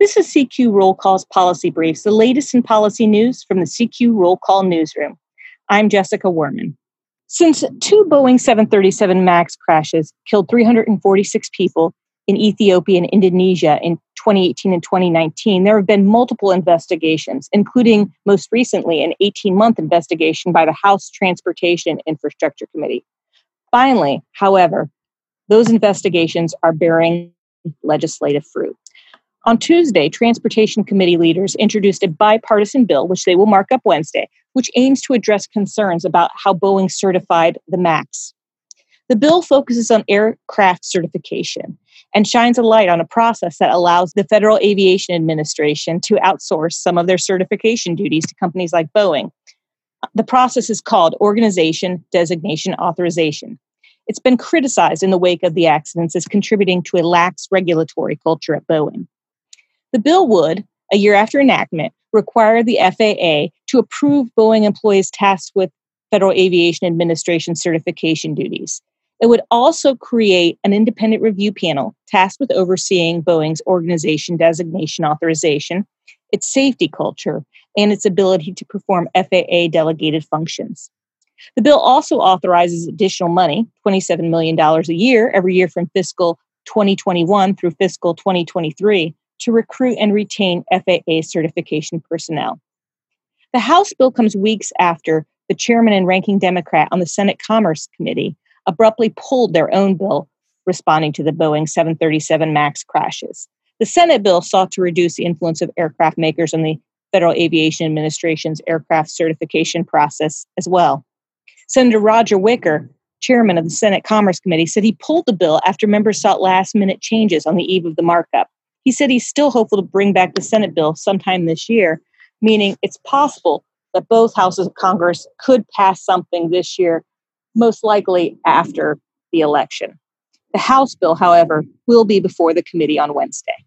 This is CQ Roll Call's Policy Briefs, the latest in policy news from the CQ Roll Call newsroom. I'm Jessica Wehrman. Since two Boeing 737 MAX crashes killed 346 people in Ethiopia and Indonesia in 2018 and 2019, there have been multiple investigations, including most recently an 18 month investigation by the House Transportation Infrastructure Committee. Finally, however, those investigations are bearing legislative fruit. On Tuesday, Transportation Committee leaders introduced a bipartisan bill, which they will mark up Wednesday, which aims to address concerns about how Boeing certified the MAX. The bill focuses on aircraft certification and shines a light on a process that allows the Federal Aviation Administration to outsource some of their certification duties to companies like Boeing. The process is called Organization Designation Authorization. It's been criticized in the wake of the accidents as contributing to a lax regulatory culture at Boeing. The bill would, a year after enactment, require the FAA to approve Boeing employees tasked with Federal Aviation Administration certification duties. It would also create an independent review panel tasked with overseeing Boeing's organization designation authorization, its safety culture, and its ability to perform FAA delegated functions. The bill also authorizes additional money, $27 million a year, every year from fiscal 2021 through fiscal 2023, to recruit and retain FAA certification personnel. The House bill comes weeks after the chairman and ranking Democrat on the Senate Commerce Committee abruptly pulled their own bill responding to the Boeing 737 MAX crashes. The Senate bill sought to reduce the influence of aircraft makers on the Federal Aviation Administration's aircraft certification process as well. Senator Roger Wicker, chairman of the Senate Commerce Committee, said he pulled the bill after members sought last minute changes on the eve of the markup. He said he's still hopeful to bring back the Senate bill sometime this year, meaning it's possible that both houses of Congress could pass something this year, most likely after the election. The House bill, however, will be before the committee on Wednesday.